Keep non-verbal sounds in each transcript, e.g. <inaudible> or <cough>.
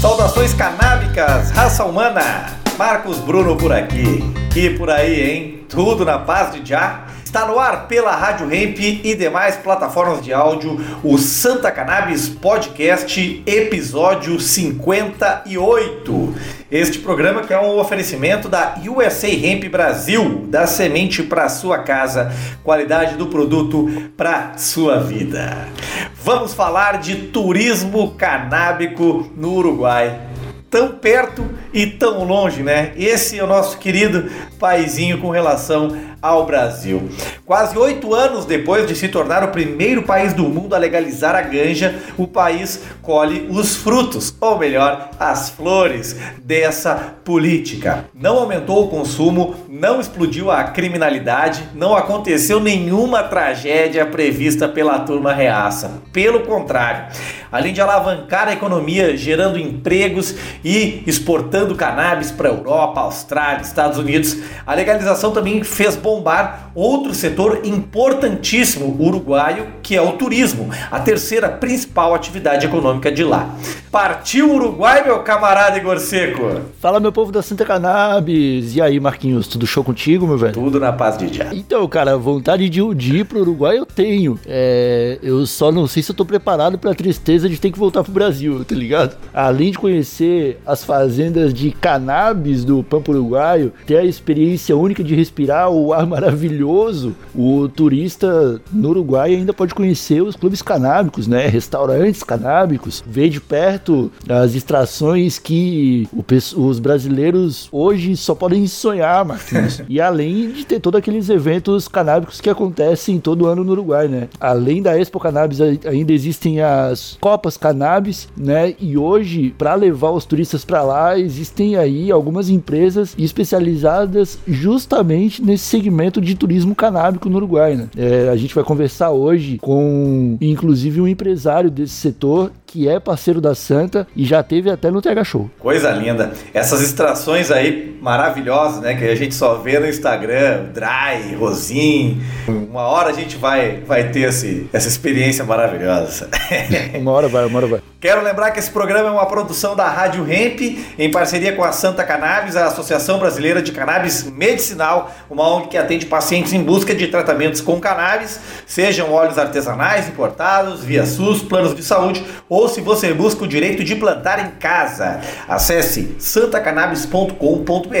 Saudações canábicas, raça humana! Marcos Bruno por aqui. E por aí, hein? Tudo na paz de já? Está no ar pela Rádio Hemp e demais plataformas de áudio o Santa Cannabis Podcast, episódio 58. Este programa que é um oferecimento da USA Hemp Brasil, da semente para sua casa, qualidade do produto para sua vida. Vamos falar de turismo canábico no Uruguai tão perto e tão longe, né? Esse é o nosso querido paizinho com relação ao Brasil. Quase oito anos depois de se tornar o primeiro país do mundo a legalizar a ganja, o país colhe os frutos, ou melhor, as flores dessa política. Não aumentou o consumo, não explodiu a criminalidade, não aconteceu nenhuma tragédia prevista pela turma reaça. Pelo contrário, além de alavancar a economia, gerando empregos e exportando cannabis para Europa, Austrália, Estados Unidos, a legalização também fez bombar outro setor importantíssimo uruguaio, que é o turismo, a terceira principal atividade econômica de lá. Partiu Uruguai, meu camarada Igor Seco. Fala, meu povo da Santa Cannabis. E aí, Marquinhos, tudo show contigo, meu velho? Tudo na paz de dia. Então, cara, vontade de, de ir pro Uruguai eu tenho. É, eu só não sei se eu tô preparado pra tristeza de ter que voltar pro Brasil, tá ligado? Além de conhecer as fazendas de cannabis do Pampo Uruguaio, ter a experiência única de respirar o ar maravilhoso, o turista no Uruguai ainda pode conhecer os clubes canábicos, né? Restaurantes canábicos, ver de perto as extrações que o, os brasileiros hoje só podem sonhar, Martins. <laughs> e além de ter todos aqueles eventos canábicos que acontecem todo ano no Uruguai, né? Além da Expo Cannabis, ainda existem as Copas Cannabis, né? E hoje, para levar os turistas para lá, existem aí algumas empresas especializadas justamente nesse segmento de turismo canábico no Uruguai, né? É, a gente vai conversar hoje com, inclusive, um empresário desse setor que é parceiro da Santa e já teve até no TH Show. Coisa linda. Essas extrações aí maravilhosas, né? Que a gente só vê no Instagram, Dry, Rosin. Uma hora a gente vai, vai ter esse, essa experiência maravilhosa. <laughs> uma hora vai, uma hora vai. Quero lembrar que esse programa é uma produção da Rádio Hemp, em parceria com a Santa Cannabis, a Associação Brasileira de Cannabis Medicinal, uma ONG que atende pacientes em busca de tratamentos com cannabis, sejam óleos artesanais importados, via SUS, planos de saúde ou ou se você busca o direito de plantar em casa. Acesse santacannabis.com.br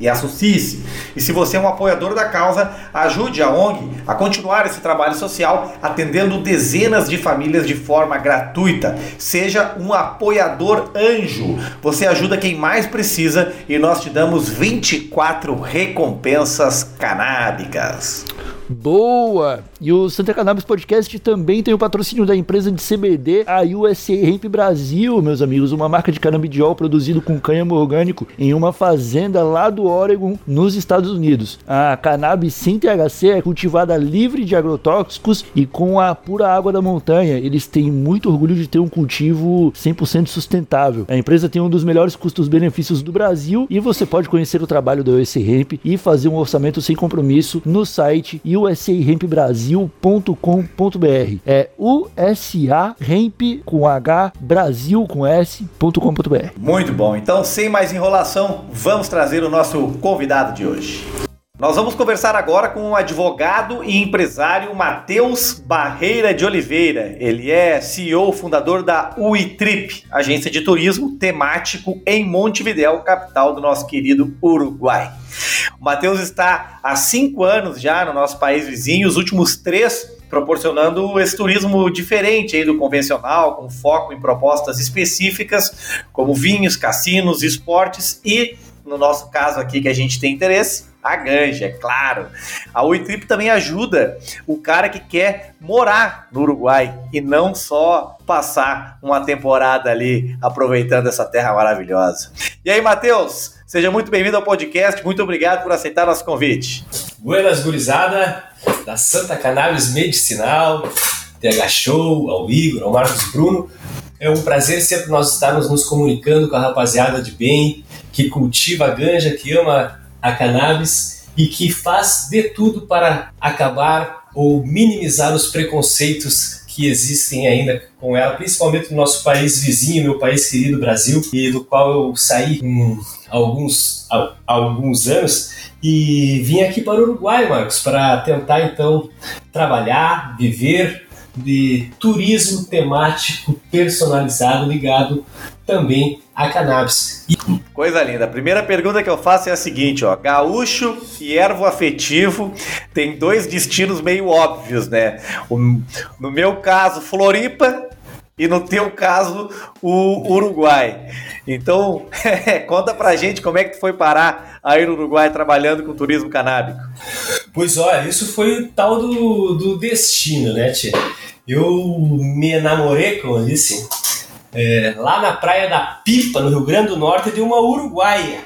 e associe-se. E se você é um apoiador da causa, ajude a ONG a continuar esse trabalho social atendendo dezenas de famílias de forma gratuita. Seja um apoiador anjo. Você ajuda quem mais precisa e nós te damos 24 recompensas canábicas. Boa! E o Santa Cannabis Podcast também tem o patrocínio da empresa de CBD, a USA Hemp Brasil, meus amigos, uma marca de canabidiol produzido com cânhamo orgânico em uma fazenda lá do Oregon, nos Estados Unidos. A cannabis sem THC é cultivada livre de agrotóxicos e com a pura água da montanha. Eles têm muito orgulho de ter um cultivo 100% sustentável. A empresa tem um dos melhores custos-benefícios do Brasil e você pode conhecer o trabalho da USA Hemp e fazer um orçamento sem compromisso no site usahempbrasil.com.br. É USA Hemp com H, Brasil com S.com.br. Muito bom. Então, sem mais enrolação, vamos trazer o nosso convidado de hoje. Nós vamos conversar agora com o advogado e empresário Matheus Barreira de Oliveira. Ele é CEO fundador da UiTrip, agência de turismo temático em Montevidéu, capital do nosso querido Uruguai. O Matheus está há cinco anos já no nosso país vizinho, os últimos três proporcionando esse turismo diferente aí do convencional, com foco em propostas específicas, como vinhos, cassinos, esportes e, no nosso caso aqui que a gente tem interesse, a ganja, é claro. A Uitrip também ajuda o cara que quer morar no Uruguai e não só passar uma temporada ali aproveitando essa terra maravilhosa. E aí, Matheus, seja muito bem-vindo ao podcast. Muito obrigado por aceitar nosso convite. Buenas, gurizada, da Santa Cannabis Medicinal, TH Show, ao Igor, ao Marcos Bruno. É um prazer sempre nós estarmos nos comunicando com a rapaziada de bem, que cultiva a ganja, que ama a cannabis e que faz de tudo para acabar ou minimizar os preconceitos que existem ainda com ela, principalmente no nosso país vizinho, meu país querido Brasil, e do qual eu saí alguns, há, alguns anos e vim aqui para o Uruguai, Marcos, para tentar então trabalhar, viver de turismo temático personalizado ligado também a cannabis. Coisa linda. A primeira pergunta que eu faço é a seguinte, ó. Gaúcho e ervo afetivo tem dois destinos meio óbvios, né? No meu caso, Floripa e no teu caso, o Uruguai. Então, <laughs> conta pra gente como é que tu foi parar aí no Uruguai trabalhando com turismo canábico. Pois olha, isso foi o tal do, do destino, né, tia? Eu me enamorei, eu disse, é, lá na praia da Pipa, no Rio Grande do Norte, de uma uruguaia,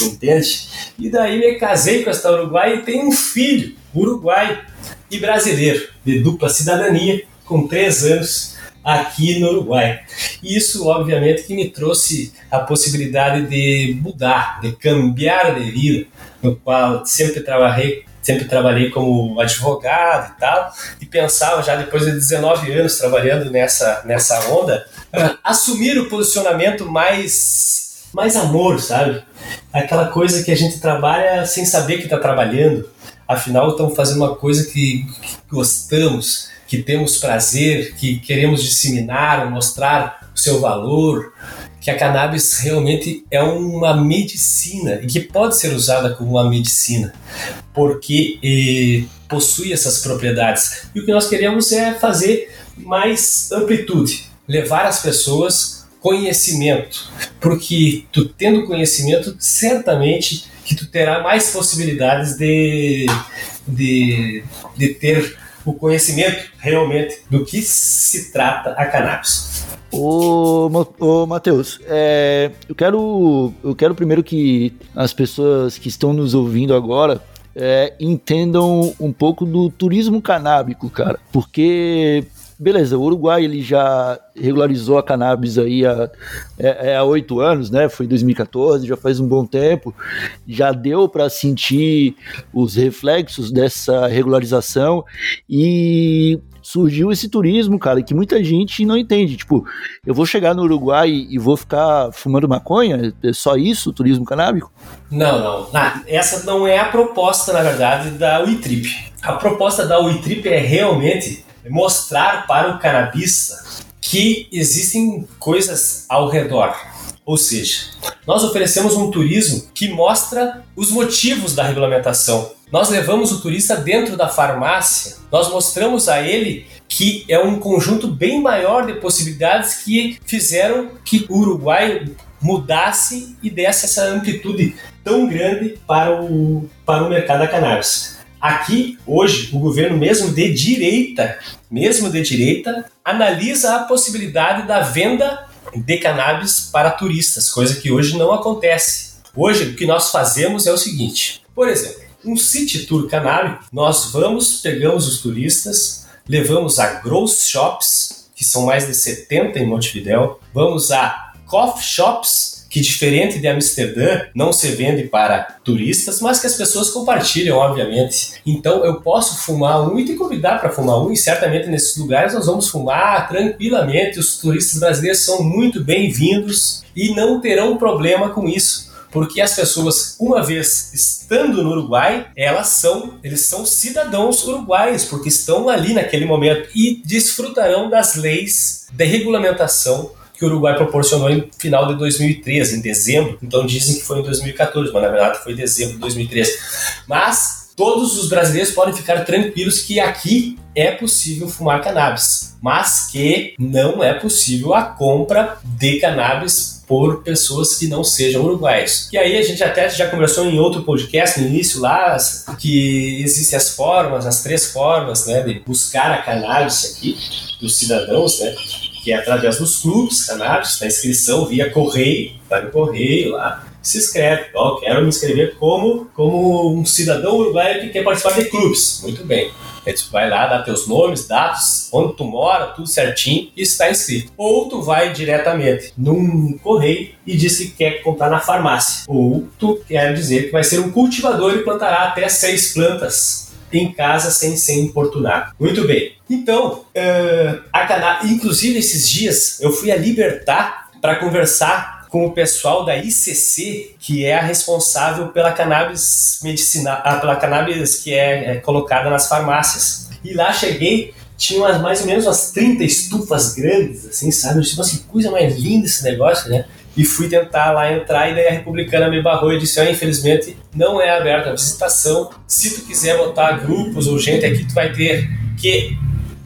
entende? E daí me casei com essa uruguaia e tenho um filho, uruguaio e brasileiro, de dupla cidadania, com três anos, aqui no Uruguai. Isso, obviamente, que me trouxe a possibilidade de mudar, de cambiar de vida, no qual sempre trabalhei sempre trabalhei como advogado e tal, e pensava já depois de 19 anos trabalhando nessa, nessa onda, assumir o posicionamento mais, mais amor, sabe? Aquela coisa que a gente trabalha sem saber que está trabalhando, afinal estamos fazendo uma coisa que, que gostamos, que temos prazer, que queremos disseminar, mostrar o seu valor, que a cannabis realmente é uma medicina e que pode ser usada como uma medicina, porque eh, possui essas propriedades. E o que nós queremos é fazer mais amplitude, levar às pessoas conhecimento, porque tu tendo conhecimento, certamente que tu terá mais possibilidades de, de, de ter o conhecimento realmente do que se trata a cannabis. Ô, ô Matheus, é, eu, quero, eu quero primeiro que as pessoas que estão nos ouvindo agora é, entendam um pouco do turismo canábico, cara. Porque beleza, o Uruguai ele já regularizou a cannabis aí há, é, é há oito anos, né? Foi em 2014, já faz um bom tempo. Já deu para sentir os reflexos dessa regularização e surgiu esse turismo, cara, que muita gente não entende. Tipo, eu vou chegar no Uruguai e vou ficar fumando maconha? É só isso, turismo canábico? Não, não. Ah, essa não é a proposta, na verdade, da UITRIP. A proposta da UITRIP é realmente mostrar para o canabista que existem coisas ao redor. Ou seja, nós oferecemos um turismo que mostra os motivos da regulamentação. Nós levamos o turista dentro da farmácia, nós mostramos a ele que é um conjunto bem maior de possibilidades que fizeram que o Uruguai mudasse e desse essa amplitude tão grande para o, para o mercado da cannabis. Aqui, hoje, o governo, mesmo de direita, mesmo de direita, analisa a possibilidade da venda de cannabis para turistas, coisa que hoje não acontece. Hoje, o que nós fazemos é o seguinte: por exemplo, um city tour canábico, nós vamos, pegamos os turistas, levamos a gross shops, que são mais de 70 em Montevidéu, vamos a coffee shops, que diferente de Amsterdã, não se vende para turistas, mas que as pessoas compartilham, obviamente. Então eu posso fumar um e te convidar para fumar um, e certamente nesses lugares nós vamos fumar tranquilamente. Os turistas brasileiros são muito bem-vindos e não terão problema com isso porque as pessoas, uma vez estando no Uruguai, elas são, eles são cidadãos uruguaios, porque estão ali naquele momento e desfrutarão das leis de regulamentação que o Uruguai proporcionou em final de 2013, em dezembro. Então dizem que foi em 2014, mas na verdade foi em dezembro de 2013. Mas todos os brasileiros podem ficar tranquilos que aqui é possível fumar cannabis, mas que não é possível a compra de cannabis por pessoas que não sejam uruguaios. E aí a gente até já conversou em outro podcast no início lá que existem as formas, as três formas, né, de buscar a cannabis aqui dos cidadãos, né? Que é através dos clubes canábicos, da inscrição via correio, vai no correio lá, se inscreve. Ó, quero me inscrever como, como um cidadão uruguaio que quer participar de clubes. Muito bem. Aí vai lá, dá teus nomes, dados, onde tu mora, tudo certinho e está inscrito. Ou tu vai diretamente num correio e diz que quer comprar na farmácia. Ou tu quer dizer que vai ser um cultivador e plantará até seis plantas em casa sem ser importunado. Muito bem. Então, uh, a cana... inclusive esses dias eu fui a Libertar para conversar com o pessoal da ICC, que é a responsável pela cannabis medicinal, ah, pela cannabis que é, é colocada nas farmácias. E lá cheguei, tinha umas, mais ou menos umas 30 estufas grandes, assim, sabe? Tipo assim, coisa mais linda esse negócio, né? E fui tentar lá entrar e daí a republicana me barrou e disse, oh, infelizmente não é aberta a visitação. Se tu quiser botar grupos ou gente aqui, tu vai ter que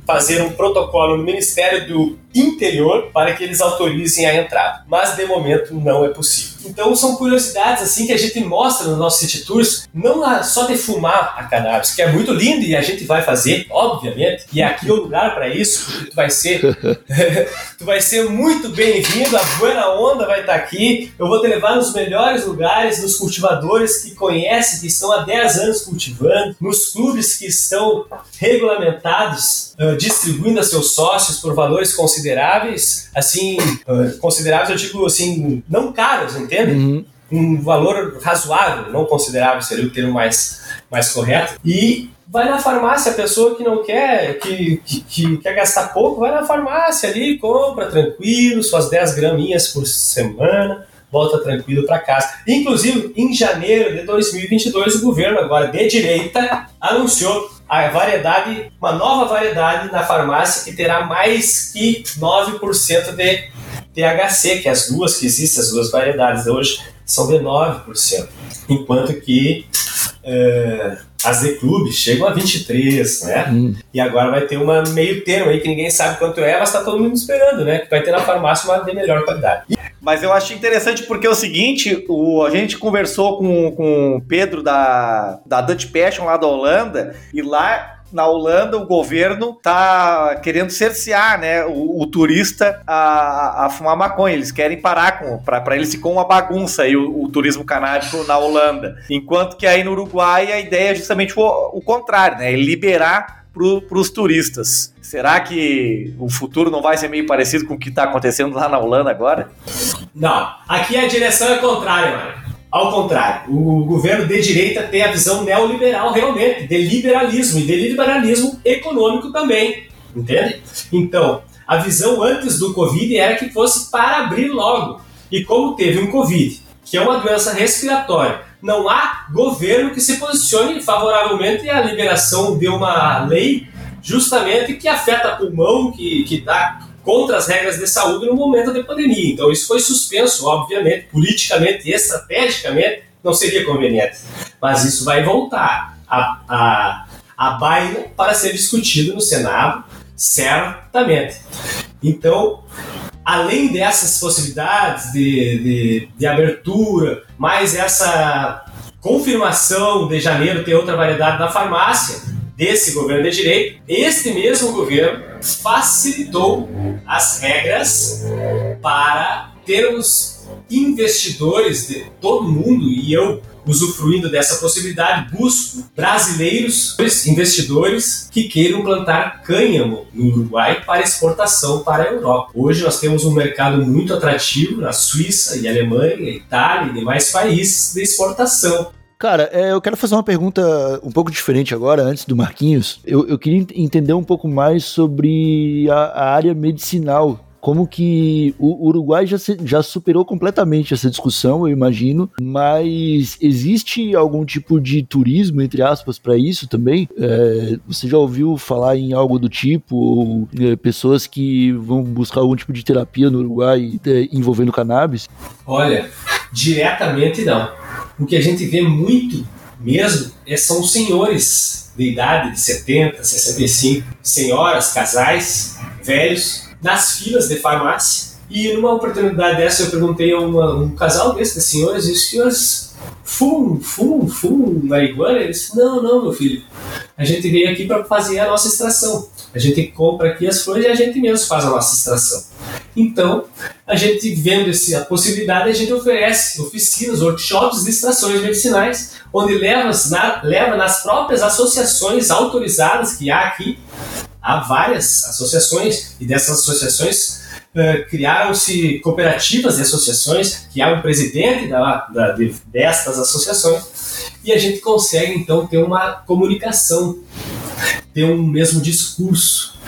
fazer um protocolo no Ministério do Interior para que eles autorizem a entrada. Mas de momento não é possível. Então são curiosidades assim que a gente mostra nos nossos city tours, não só defumar a cannabis, que é muito lindo e a gente vai fazer, obviamente, e aqui é o lugar para isso, porque tu vai ser <laughs> tu vai ser muito bem-vindo, a Buena Onda vai estar aqui. Eu vou te levar nos melhores lugares, nos cultivadores que conhecem, que estão há 10 anos cultivando, nos clubes que estão regulamentados, uh, distribuindo a seus sócios por valores consideráveis, assim, uh, consideráveis eu digo assim, não caros, entende? entende? Uhum. Um valor razoável, não considerável seria o termo mais, mais correto. E vai na farmácia, a pessoa que não quer, que, que, que, quer gastar pouco, vai na farmácia ali, compra tranquilo, suas 10 graminhas por semana, volta tranquilo para casa. Inclusive, em janeiro de 2022, o governo, agora de direita, anunciou a variedade, uma nova variedade na farmácia que terá mais que 9% de THC, que é as duas que existem, as duas variedades hoje, são de 9%, enquanto que é, as de clube chegam a 23, né? Hum. E agora vai ter uma meio termo aí que ninguém sabe quanto é, mas está todo mundo esperando, né? Que vai ter na farmácia uma de melhor qualidade. Mas eu acho interessante porque é o seguinte, o, a gente conversou com, com o Pedro da, da Dutch Passion lá da Holanda, e lá na Holanda o governo tá querendo cercear, né, o, o turista a, a, fumar maconha. Eles querem parar com, para eles ficou uma bagunça aí o, o, turismo canábico na Holanda. Enquanto que aí no Uruguai a ideia é justamente o, o contrário, né, é liberar para os turistas. Será que o futuro não vai ser meio parecido com o que está acontecendo lá na Holanda agora? Não, aqui a direção é contrária, mano. Ao contrário, o governo de direita tem a visão neoliberal realmente, de liberalismo e de liberalismo econômico também, entende? Então, a visão antes do Covid era que fosse para abrir logo. E como teve um Covid, que é uma doença respiratória, não há governo que se posicione favoravelmente à liberação de uma lei justamente que afeta pulmão, que, que dá contra as regras de saúde no momento da pandemia. Então isso foi suspenso, obviamente, politicamente e estrategicamente não seria conveniente. Mas isso vai voltar a, a, a baila para ser discutido no Senado, certamente. Então, além dessas possibilidades de, de, de abertura, mais essa confirmação de janeiro ter outra variedade na farmácia, desse governo de direito, este mesmo governo facilitou as regras para termos investidores de todo mundo e eu usufruindo dessa possibilidade, busco brasileiros investidores que queiram plantar cânhamo no Uruguai para exportação para a Europa. Hoje nós temos um mercado muito atrativo na Suíça e Alemanha, Itália e demais países de exportação. Cara, é, eu quero fazer uma pergunta um pouco diferente agora, antes do Marquinhos. Eu, eu queria entender um pouco mais sobre a, a área medicinal como que o Uruguai já, se, já superou completamente essa discussão, eu imagino, mas existe algum tipo de turismo, entre aspas, para isso também? É, você já ouviu falar em algo do tipo, ou é, pessoas que vão buscar algum tipo de terapia no Uruguai é, envolvendo cannabis? Olha, diretamente não. O que a gente vê muito mesmo é, são senhores de idade de 70, 65, senhoras, casais, velhos, nas filas de farmácia. E numa oportunidade dessa eu perguntei a uma, um casal desse, de senhores, e os senhores fumam, fumam, fumam marihuana? Eles não, não, meu filho. A gente veio aqui para fazer a nossa extração. A gente compra aqui as flores e a gente mesmo faz a nossa extração. Então, a gente vendo essa possibilidade, a gente oferece oficinas, workshops de extrações medicinais, onde leva, na, leva nas próprias associações autorizadas que há aqui, há várias associações, e dessas associações uh, criaram-se cooperativas de associações, que há um presidente da, da, de, destas associações, e a gente consegue então ter uma comunicação, ter um mesmo discurso,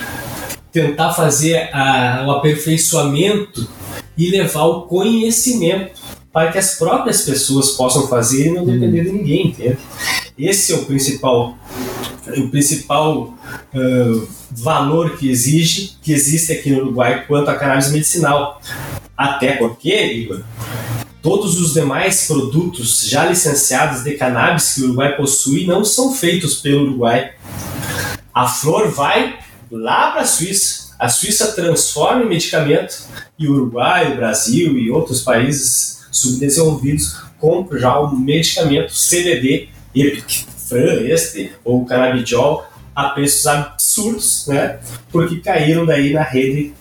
tentar fazer a, o aperfeiçoamento e levar o conhecimento para que as próprias pessoas possam fazer e não depender de ninguém, entende? Esse é o principal, o principal uh, valor que exige, que existe aqui no Uruguai quanto à cannabis medicinal. Até porque, Igor, todos os demais produtos já licenciados de cannabis que o Uruguai possui não são feitos pelo Uruguai. A flor vai lá para a Suíça. A Suíça transforma em medicamento e o Uruguai, o Brasil e outros países subdesenvolvidos compram já o medicamento CBD, Epic, Fran, este ou Cannabidiol a preços absurdos, né? Porque caíram daí na rede,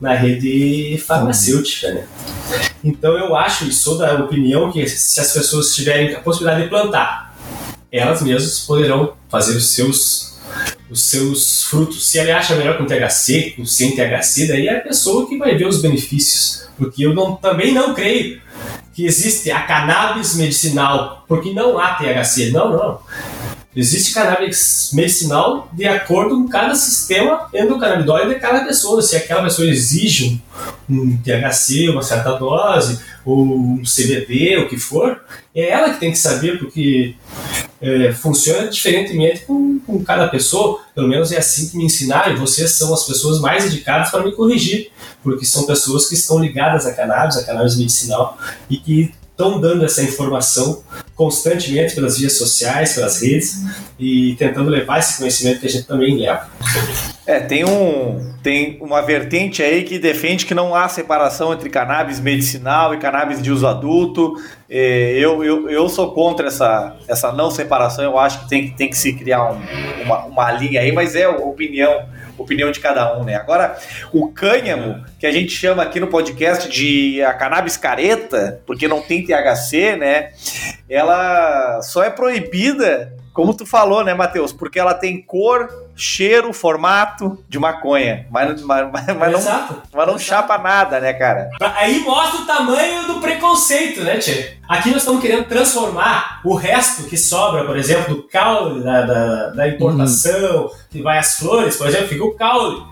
na rede farmacêutica, né? Então eu acho e sou da opinião que se as pessoas tiverem a possibilidade de plantar, elas mesmas poderão fazer os seus os seus frutos. Se ele acha melhor com THC, com sem THC, daí é a pessoa que vai ver os benefícios. Porque eu não, também não creio que existe a cannabis medicinal, porque não há THC. Não, não. Existe cannabis medicinal de acordo com cada sistema endocannabinoide de cada pessoa. Se aquela pessoa exige um, THC, uma certa dose, ou um CBD, o que for, é ela que tem que saber, porque é, funciona diferentemente com, com cada pessoa. Pelo menos é assim que me ensinaram, vocês são as pessoas mais indicadas para me corrigir, porque são pessoas que estão ligadas a cannabis, a cannabis medicinal, e que estão dando essa informação constantemente pelas vias sociais, pelas redes e tentando levar esse conhecimento que a gente também leva. É, tem um tem uma vertente aí que defende que não há separação entre cannabis medicinal e cannabis de uso adulto. É, eu, eu, eu sou contra essa, essa não separação, eu acho que tem, tem que se criar um, uma, uma linha aí, mas é opinião opinião de cada um, né? Agora, o cânhamo, que a gente chama aqui no podcast de a cannabis careta, porque não tem THC, né? Ela só é proibida como tu falou, né, Matheus? Porque ela tem cor, cheiro, formato de maconha. Mas, mas, mas, mas não, mas não chapa nada, né, cara? Aí mostra o tamanho do preconceito, né, Tchê? Aqui nós estamos querendo transformar o resto que sobra, por exemplo, do caule da, da, da importação, uhum. que vai às flores, por exemplo, fica o caule.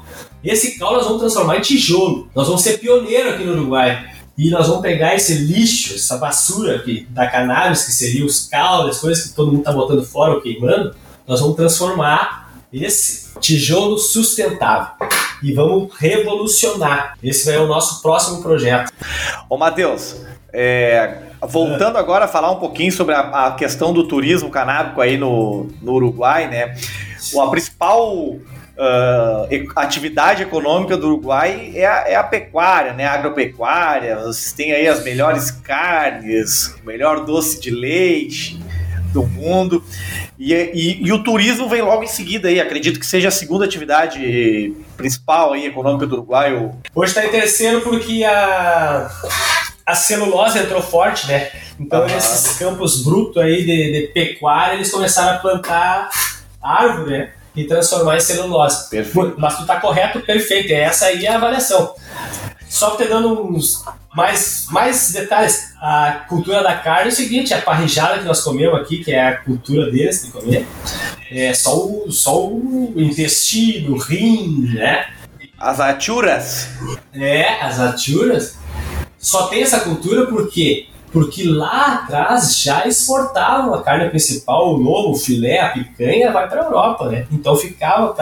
Esse caule nós vamos transformar em tijolo. Nós vamos ser pioneiro aqui no Uruguai. E nós vamos pegar esse lixo, essa basura aqui, da cannabis, que seria os caules, coisas que todo mundo está botando fora ou queimando, nós vamos transformar esse tijolo sustentável e vamos revolucionar. Esse vai ser o nosso próximo projeto. Ô, Matheus, é, voltando agora a falar um pouquinho sobre a, a questão do turismo canábico aí no, no Uruguai, né? O, a principal uh, atividade econômica do Uruguai é a, é a, pecuária, né? A agropecuária. Vocês têm aí as melhores carnes, o melhor doce de leite do mundo. E, e, e, o turismo vem logo em seguida aí. Acredito que seja a segunda atividade principal aí, econômica do Uruguai. Hoje está em terceiro porque a, a celulose entrou forte, né? Então ah. esses campos brutos aí de, de pecuária, eles começaram a plantar árvore, né? E transformar em celulose. Perfeito. Mas tu tá correto, perfeito. É essa aí é a avaliação. Só te dando uns mais, mais detalhes. A cultura da carne é o seguinte: a parrijada que nós comemos aqui, que é a cultura deles de comer, é só o, só o intestino, o rim, né? As achuras. É, as achuras. Só tem essa cultura porque porque lá atrás já exportavam a carne principal, o lobo, o filé, a picanha, vai para a Europa, né? Então ficava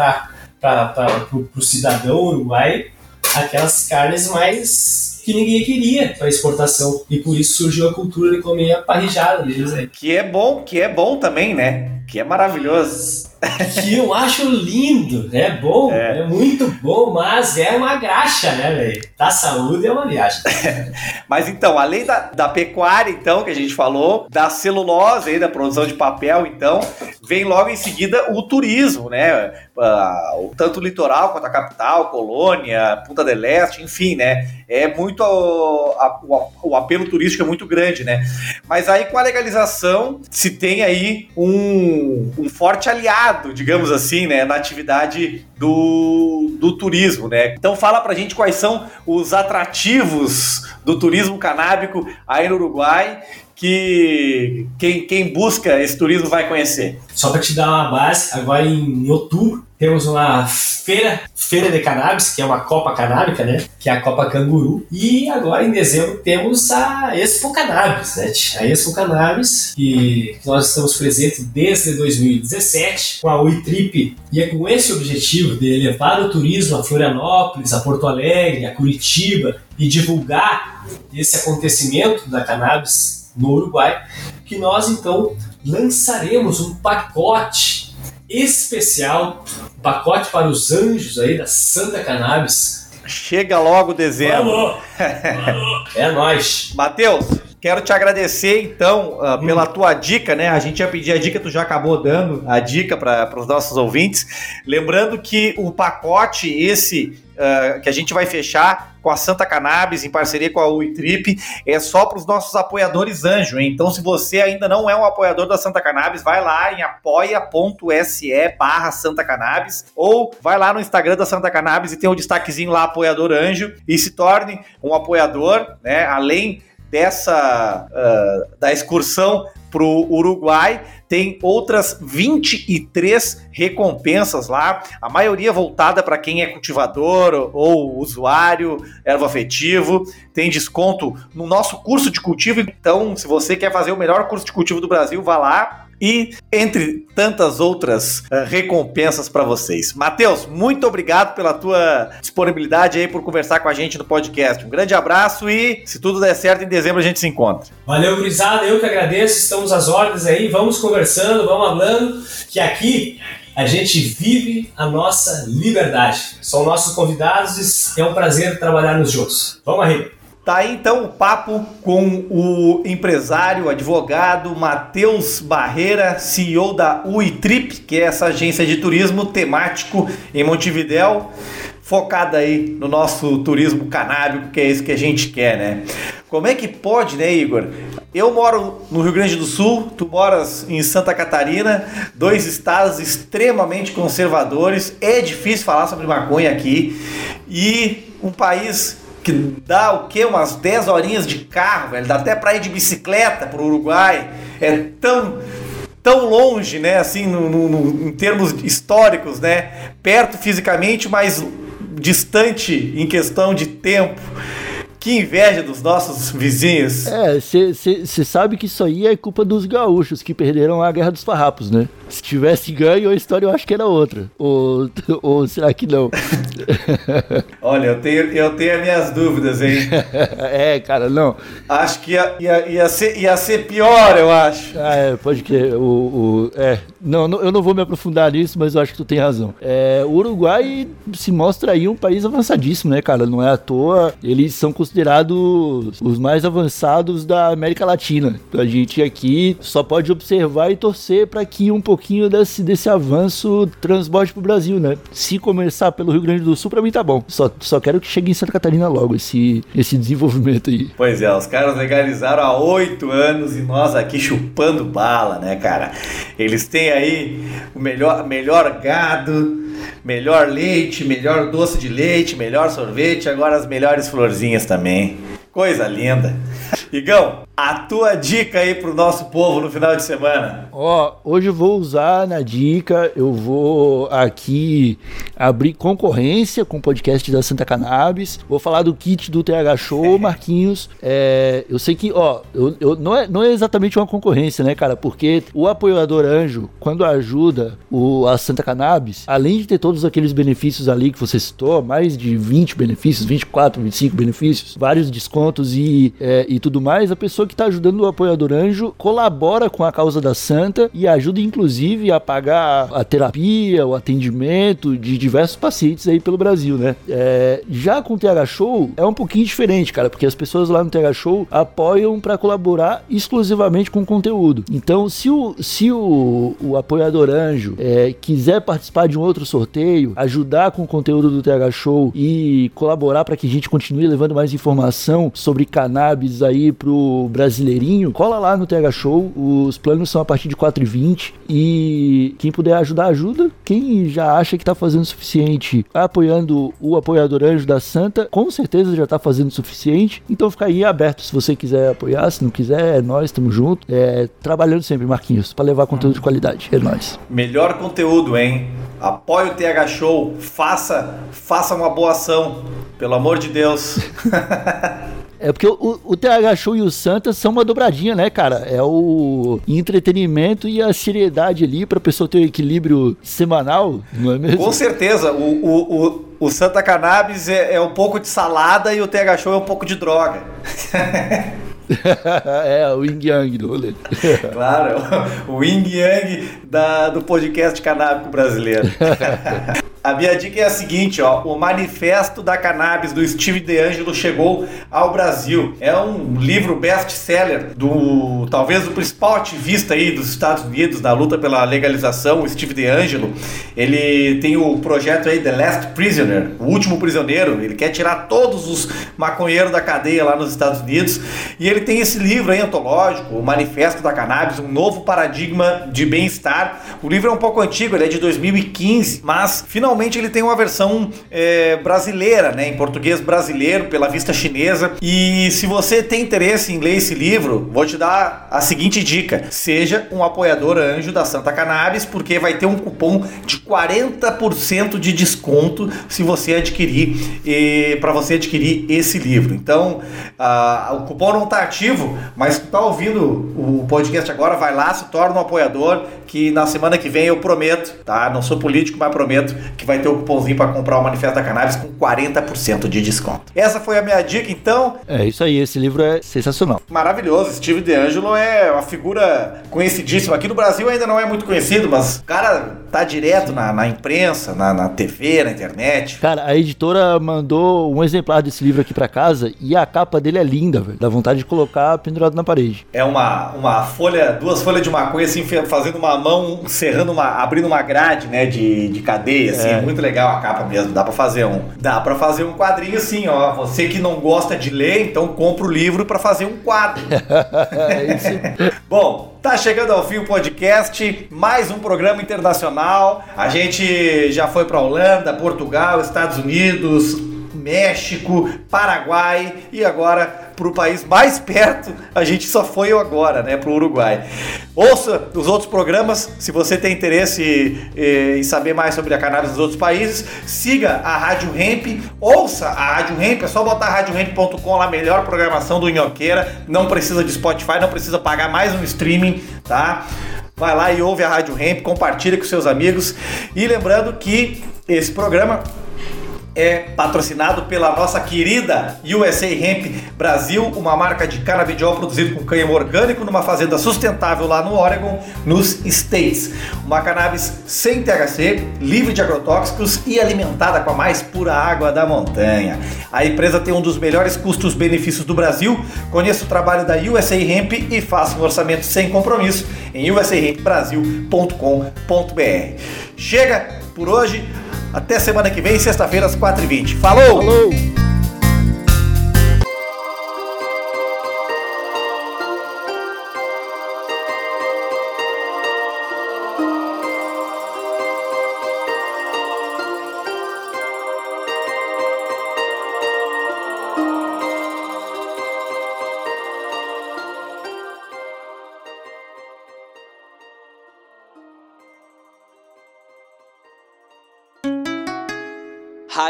para o cidadão uruguai aquelas carnes mais que ninguém queria para exportação e por isso surgiu a cultura de comer a parrijada deles. Que é bom, que é bom também, né? Que é maravilhoso. Que eu acho lindo, é bom, é. é. muito bom, mas é uma graxa, né, velho? Da saúde é uma viagem. <laughs> mas então, além da, da pecuária, então, que a gente falou, da celulose aí, da produção de papel, então, vem logo em seguida o turismo, né? Uh, tanto o litoral quanto a capital, Colônia, Punta del Este, enfim, né? É muito. A, o, o apelo turístico é muito grande, né? Mas aí com a legalização se tem aí um, um forte aliado, digamos assim, né? Na atividade do, do turismo, né? Então fala pra gente quais são os atrativos do turismo canábico aí no Uruguai que quem, quem busca esse turismo vai conhecer. Só para te dar uma base, agora em outubro temos uma feira, feira de cannabis, que é uma Copa Canábica, né? Que é a Copa Canguru. E agora em dezembro temos a Expo Cannabis, né? A Expo Cannabis, que nós estamos presentes desde 2017 com a UITRIP e é com esse objetivo de levar o turismo a Florianópolis, a Porto Alegre, a Curitiba e divulgar esse acontecimento da cannabis no Uruguai, que nós então lançaremos um pacote especial, pacote para os anjos aí da Santa Cannabis. Chega logo dezembro. <laughs> É nós. Matheus, Quero te agradecer, então, pela hum. tua dica, né? A gente ia pedir a dica, tu já acabou dando a dica para os nossos ouvintes. Lembrando que o pacote, esse uh, que a gente vai fechar com a Santa Cannabis, em parceria com a UITRIP, é só para os nossos apoiadores anjo. Hein? Então, se você ainda não é um apoiador da Santa Cannabis, vai lá em apoia.se barra Santa Cannabis ou vai lá no Instagram da Santa Cannabis e tem o um destaquezinho lá, apoiador anjo, e se torne um apoiador, né? Além dessa uh, da excursão para o Uruguai, tem outras 23 recompensas lá, a maioria voltada para quem é cultivador ou usuário, ervo afetivo, tem desconto no nosso curso de cultivo, então se você quer fazer o melhor curso de cultivo do Brasil, vá lá, e entre tantas outras uh, recompensas para vocês. Matheus, muito obrigado pela tua disponibilidade aí por conversar com a gente no podcast. Um grande abraço e se tudo der certo em dezembro a gente se encontra. Valeu, Grisada, eu que agradeço, estamos às ordens aí, vamos conversando, vamos falando, que aqui a gente vive a nossa liberdade. São nossos convidados e é um prazer trabalharmos juntos. Vamos aí. Tá aí então o papo com o empresário, advogado Matheus Barreira, CEO da UiTrip, que é essa agência de turismo temático em Montevidéu, focada aí no nosso turismo canábico, que é isso que a gente quer, né? Como é que pode, né, Igor? Eu moro no Rio Grande do Sul, tu moras em Santa Catarina, dois estados extremamente conservadores. É difícil falar sobre maconha aqui e um país que dá o quê? Umas 10 horinhas de carro, velho. Dá até pra ir de bicicleta pro Uruguai. É tão tão longe, né? Assim, no, no, no, em termos históricos, né? Perto fisicamente, mas distante em questão de tempo. Que inveja dos nossos <laughs> vizinhos. É, você sabe que isso aí é culpa dos gaúchos que perderam a Guerra dos Farrapos, né? Se tivesse ganho, a história eu acho que era outra. Ou, <laughs> ou será que não? <laughs> Olha, eu tenho, eu tenho as minhas dúvidas, hein? é, cara, não. Acho que ia, ia, ia, ser, ia ser pior, eu acho. Ah, é, pode que o, o, é, não, não, eu não vou me aprofundar nisso, mas eu acho que tu tem razão. É, o Uruguai se mostra aí um país avançadíssimo, né, cara? Não é à toa. Eles são considerados os mais avançados da América Latina. A gente aqui só pode observar e torcer para que um pouquinho desse, desse avanço transborde pro Brasil, né? Se começar pelo Rio Grande do Sul, pra mim tá bom. Só, só quero que chegue em Santa Catarina logo esse, esse desenvolvimento aí. Pois é, os caras legalizaram há oito anos e nós aqui chupando bala, né, cara? Eles têm aí o melhor, melhor gado, melhor leite, melhor doce de leite, melhor sorvete, agora as melhores florzinhas também. Coisa linda. Igão, a tua dica aí pro nosso povo no final de semana. Ó, hoje eu vou usar na dica, eu vou aqui abrir concorrência com o podcast da Santa Cannabis. Vou falar do kit do TH Show, Marquinhos. É, eu sei que, ó, eu, eu, não, é, não é exatamente uma concorrência, né, cara? Porque o apoiador anjo, quando ajuda o, a Santa Cannabis, além de ter todos aqueles benefícios ali que você citou, mais de 20 benefícios, 24, 25 benefícios, vários descontos descontos e, é, e tudo mais, a pessoa que está ajudando o apoiador anjo colabora com a causa da santa e ajuda inclusive a pagar a terapia, o atendimento de diversos pacientes aí pelo Brasil, né? É, já com o TH Show é um pouquinho diferente, cara, porque as pessoas lá no TH Show apoiam para colaborar exclusivamente com conteúdo. Então, se o, se o, o apoiador anjo é, quiser participar de um outro sorteio, ajudar com o conteúdo do TH Show e colaborar para que a gente continue levando mais informação sobre cannabis aí pro brasileirinho, cola lá no TH Show. Os planos são a partir de 4,20 e quem puder ajudar, ajuda. Quem já acha que tá fazendo o suficiente apoiando o apoiador anjo da Santa, com certeza já tá fazendo o suficiente. Então fica aí aberto se você quiser apoiar, se não quiser, é nós, estamos juntos. É, trabalhando sempre, Marquinhos, para levar conteúdo de qualidade. É nós. Melhor conteúdo, hein? Apoie o TH Show, faça, faça uma boa ação, pelo amor de Deus. <laughs> É porque o, o TH Show e o Santa são uma dobradinha, né, cara? É o entretenimento e a seriedade ali pra pessoa ter o um equilíbrio semanal, não é mesmo? Com certeza. O, o, o, o Santa Cannabis é, é um pouco de salada e o TH Show é um pouco de droga. <laughs> é, o Yin Yang do rolê. <laughs> claro, o Yin Yang da, do podcast canábico brasileiro. <laughs> A minha dica é a seguinte, ó, o Manifesto da Cannabis do Steve DeAngelo chegou ao Brasil. É um livro best-seller do talvez o principal ativista aí dos Estados Unidos na luta pela legalização, o Steve DeAngelo. Ele tem o projeto aí The Last Prisoner, o último prisioneiro. Ele quer tirar todos os maconheiros da cadeia lá nos Estados Unidos e ele tem esse livro aí antológico, o Manifesto da Cannabis, um novo paradigma de bem-estar. O livro é um pouco antigo, ele é de 2015, mas finalmente finalmente ele tem uma versão é, brasileira, né, em português brasileiro, pela vista chinesa. E se você tem interesse em ler esse livro, vou te dar a seguinte dica: seja um apoiador anjo da Santa Cannabis, porque vai ter um cupom de 40% de desconto se você adquirir para você adquirir esse livro. Então, o cupom não está ativo, mas se está ouvindo o podcast agora, vai lá, se torna um apoiador, que na semana que vem eu prometo, tá? Não sou político, mas prometo que vai ter o um cupomzinho para comprar o Manifesto da Cannabis com 40% de desconto. Essa foi a minha dica, então. É isso aí, esse livro é sensacional. Maravilhoso. Steve DeAngelo é uma figura conhecidíssima. Aqui no Brasil ainda não é muito conhecido, mas o cara tá direto na, na imprensa, na, na, TV, na internet. Cara, a editora mandou um exemplar desse livro aqui para casa e a capa dele é linda, velho. Dá vontade de colocar pendurado na parede. É uma, uma folha, duas folhas de maconha assim, fazendo uma mão, serrando uma, abrindo uma grade, né, de, de cadeia, assim. É. muito legal a capa mesmo. Dá para fazer um, dá para fazer um quadrinho assim, ó. Você que não gosta de ler, então compra o livro para fazer um quadro. <laughs> é isso. Bom, Tá chegando ao fim o podcast, mais um programa internacional. A gente já foi para Holanda, Portugal, Estados Unidos, México, Paraguai e agora para o país mais perto, a gente só foi agora, né, para o Uruguai. Ouça os outros programas, se você tem interesse em saber mais sobre a cannabis dos outros países, siga a Rádio Hemp, ouça a Rádio Hemp, é só botar radiohemp.com lá, melhor programação do Inhoqueira, não precisa de Spotify, não precisa pagar mais um streaming, tá? Vai lá e ouve a Rádio Hemp, compartilha com seus amigos e lembrando que esse programa é patrocinado pela nossa querida USA Hemp Brasil, uma marca de canabidiol produzido com cânhamo orgânico numa fazenda sustentável lá no Oregon, nos States. Uma cannabis sem THC, livre de agrotóxicos e alimentada com a mais pura água da montanha. A empresa tem um dos melhores custos-benefícios do Brasil. Conheça o trabalho da USA Hemp e faça um orçamento sem compromisso em usahempbrasil.com.br. Chega por hoje. Até semana que vem, sexta-feira, às 4h20. Falou! Falou!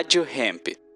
Rádio Hemp.